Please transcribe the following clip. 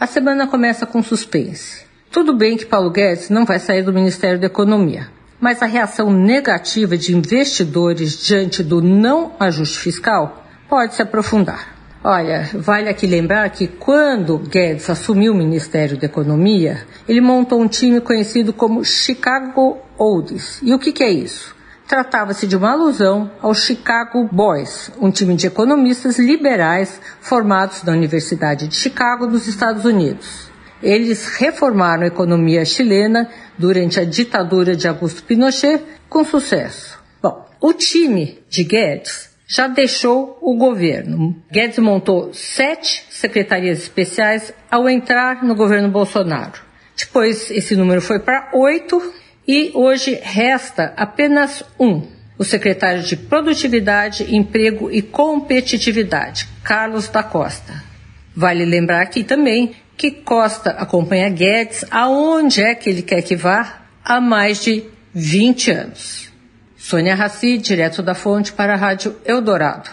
a semana começa com suspense. Tudo bem que Paulo Guedes não vai sair do Ministério da Economia, mas a reação negativa de investidores diante do não ajuste fiscal pode se aprofundar. Olha, vale aqui lembrar que quando Guedes assumiu o Ministério da Economia, ele montou um time conhecido como Chicago Oldies. E o que, que é isso? Tratava-se de uma alusão ao Chicago Boys, um time de economistas liberais formados na Universidade de Chicago, dos Estados Unidos. Eles reformaram a economia chilena durante a ditadura de Augusto Pinochet com sucesso. Bom, o time de Guedes já deixou o governo. Guedes montou sete secretarias especiais ao entrar no governo Bolsonaro. Depois esse número foi para oito e hoje resta apenas um, o secretário de Produtividade, Emprego e Competitividade, Carlos da Costa. Vale lembrar aqui também que Costa acompanha Guedes aonde é que ele quer que vá há mais de 20 anos. Sônia Raci, direto da fonte para a Rádio Eldorado.